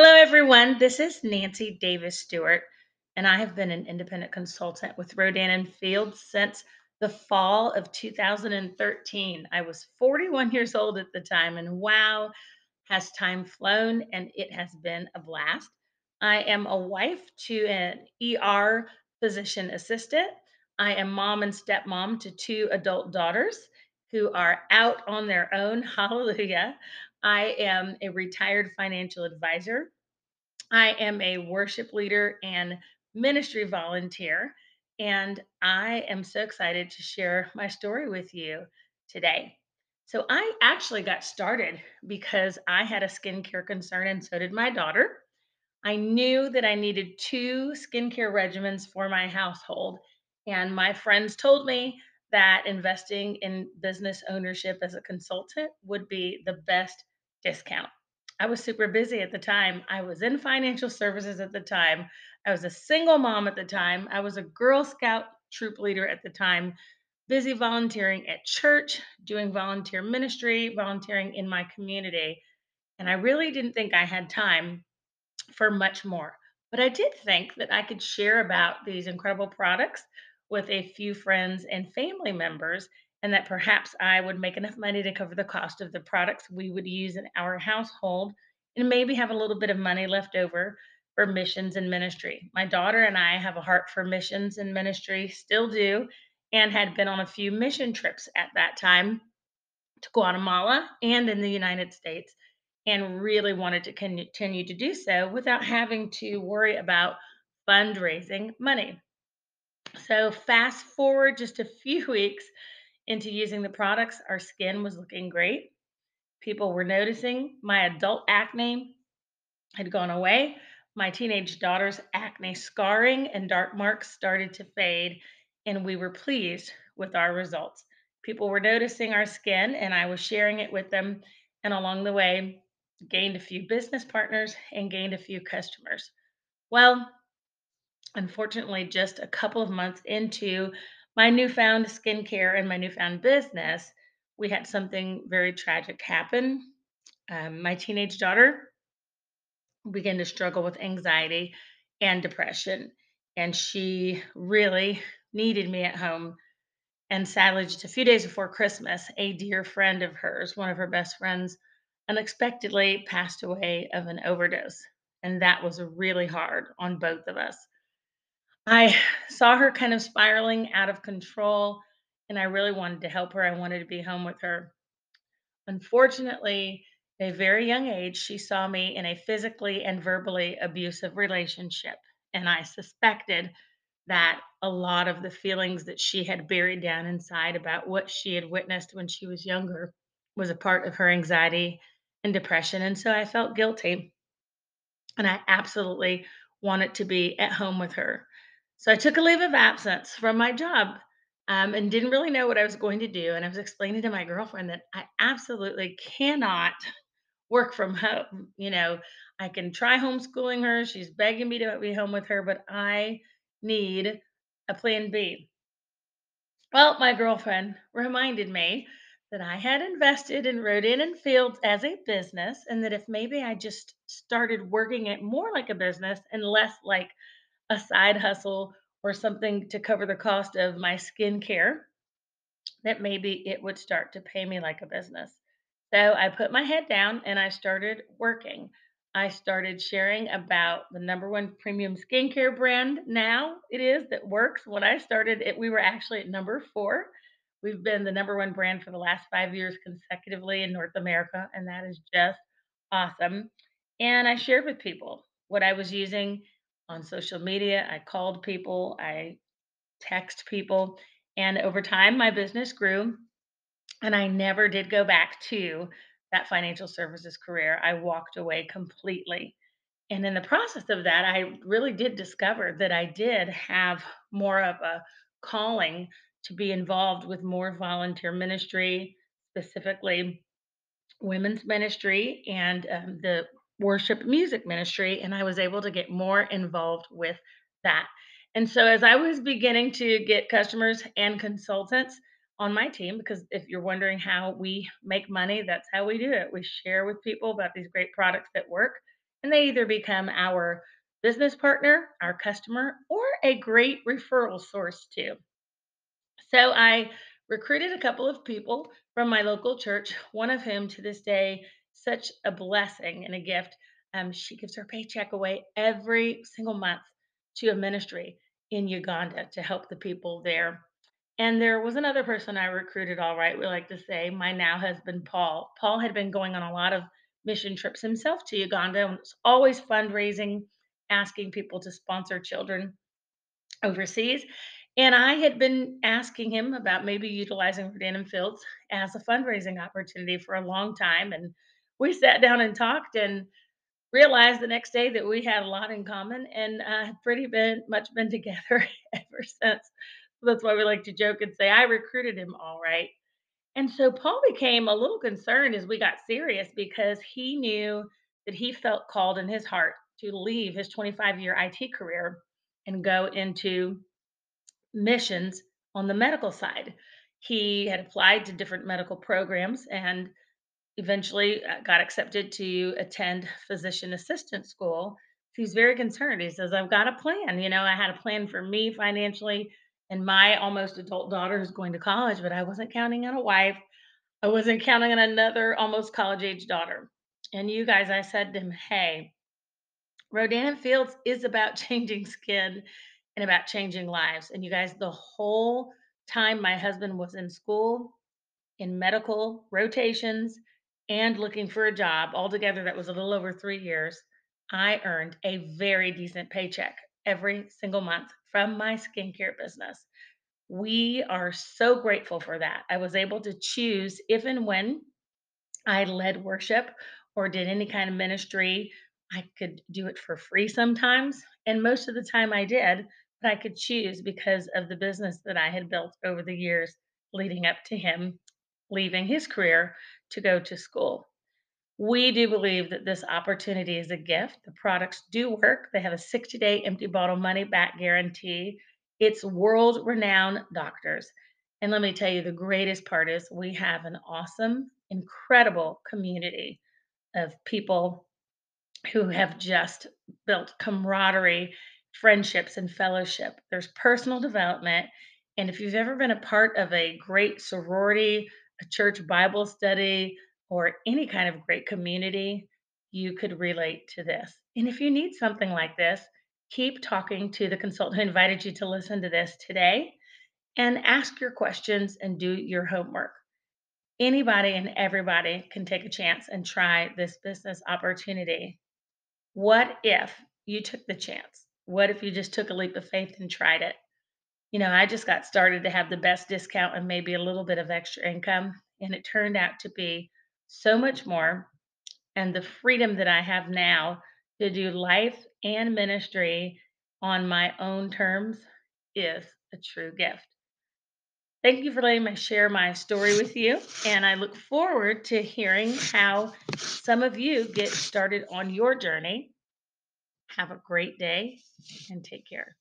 Hello, everyone. This is Nancy Davis Stewart, and I have been an independent consultant with Rodan and Fields since the fall of 2013. I was 41 years old at the time, and wow, has time flown, and it has been a blast. I am a wife to an ER physician assistant. I am mom and stepmom to two adult daughters who are out on their own. Hallelujah. I am a retired financial advisor I am a worship leader and ministry volunteer, and I am so excited to share my story with you today. So, I actually got started because I had a skincare concern, and so did my daughter. I knew that I needed two skincare regimens for my household, and my friends told me that investing in business ownership as a consultant would be the best discount. I was super busy at the time. I was in financial services at the time. I was a single mom at the time. I was a Girl Scout troop leader at the time, busy volunteering at church, doing volunteer ministry, volunteering in my community. And I really didn't think I had time for much more. But I did think that I could share about these incredible products with a few friends and family members, and that perhaps I would make enough money to cover the cost of the products we would use in our household and maybe have a little bit of money left over for missions and ministry. My daughter and I have a heart for missions and ministry, still do, and had been on a few mission trips at that time to Guatemala and in the United States and really wanted to continue to do so without having to worry about fundraising money. So, fast forward just a few weeks into using the products, our skin was looking great. People were noticing my adult acne had gone away. My teenage daughter's acne scarring and dark marks started to fade, and we were pleased with our results. People were noticing our skin, and I was sharing it with them. And along the way, gained a few business partners and gained a few customers. Well, unfortunately, just a couple of months into my newfound skincare and my newfound business, we had something very tragic happen. Um, my teenage daughter began to struggle with anxiety and depression, and she really needed me at home. And sadly, just a few days before Christmas, a dear friend of hers, one of her best friends, unexpectedly passed away of an overdose. And that was really hard on both of us. I saw her kind of spiraling out of control, and I really wanted to help her. I wanted to be home with her. Unfortunately, at a very young age, she saw me in a physically and verbally abusive relationship. And I suspected that a lot of the feelings that she had buried down inside about what she had witnessed when she was younger was a part of her anxiety and depression. And so I felt guilty. And I absolutely wanted to be at home with her. So I took a leave of absence from my job um, and didn't really know what I was going to do. And I was explaining to my girlfriend that I absolutely cannot work from home. You know, I can try homeschooling her. She's begging me to be home with her, but I need a plan B. Well, my girlfriend reminded me that I had invested in Rodan and Fields as a business, and that if maybe I just started working it more like a business and less like a side hustle or something to cover the cost of my skincare, that maybe it would start to pay me like a business. So I put my head down and I started working. I started sharing about the number one premium skincare brand now it is that works. When I started it, we were actually at number four. We've been the number one brand for the last five years consecutively in North America, and that is just awesome. And I shared with people what I was using on social media. I called people, I text people, and over time my business grew and I never did go back to that financial services career. I walked away completely. And in the process of that, I really did discover that I did have more of a calling to be involved with more volunteer ministry, specifically women's ministry and um, the worship music ministry. And I was able to get more involved with that. And so, as I was beginning to get customers and consultants on my team, because if you're wondering how we make money, that's how we do it. We share with people about these great products that work and they either become our business partner, our customer, or a great referral source too. So I recruited a couple of people from my local church, one of whom to this day, such a blessing and a gift. Um, she gives her paycheck away every single month to a ministry in Uganda to help the people there. And there was another person I recruited, all right, we like to say, my now husband, Paul. Paul had been going on a lot of mission trips himself to Uganda and was always fundraising, asking people to sponsor children overseas. And I had been asking him about maybe utilizing Rodan Fields as a fundraising opportunity for a long time. And we sat down and talked and realized the next day that we had a lot in common and uh, pretty been much been together ever since. So That's why we like to joke and say I recruited him all right. And so Paul became a little concerned as we got serious because he knew that he felt called in his heart to leave his 25 year IT career and go into missions on the medical side. He had applied to different medical programs and eventually uh, got accepted to attend physician assistant school. He's very concerned. He says, I've got a plan. You know, I had a plan for me financially and my almost adult daughter who's going to college, but I wasn't counting on a wife. I wasn't counting on another almost college age daughter. And you guys, I said to him, Hey, Rodan and Fields is about changing skin and about changing lives. And you guys, the whole time my husband was in school, in medical rotations, and looking for a job, altogether, that was a little over three years, I earned a very decent paycheck every single month from my skincare business. We are so grateful for that. I was able to choose if and when I led worship or did any kind of ministry. I could do it for free sometimes, and most of the time I did, but I could choose because of the business that I had built over the years leading up to him leaving his career to go to school. We do believe that this opportunity is a gift. The products do work. They have a 60 day empty bottle money back guarantee. It's world renowned doctors. And let me tell you, the greatest part is we have an awesome, incredible community of people who have just built camaraderie, friendships, and fellowship. There's personal development. And if you've ever been a part of a great sorority, a church Bible study, or any kind of great community, you could relate to this. And if you need something like this, keep talking to the consultant who invited you to listen to this today and ask your questions and do your homework. Anybody and everybody can take a chance and try this business opportunity. What if you took the chance? What if you just took a leap of faith and tried it? You know, I just got started to have the best discount and maybe a little bit of extra income, and it turned out to be so much more. And the freedom that I have now to do life and ministry on my own terms is a true gift. Thank you for letting me share my story with you. And I look forward to hearing how some of you get started on your journey. Have a great day and take care.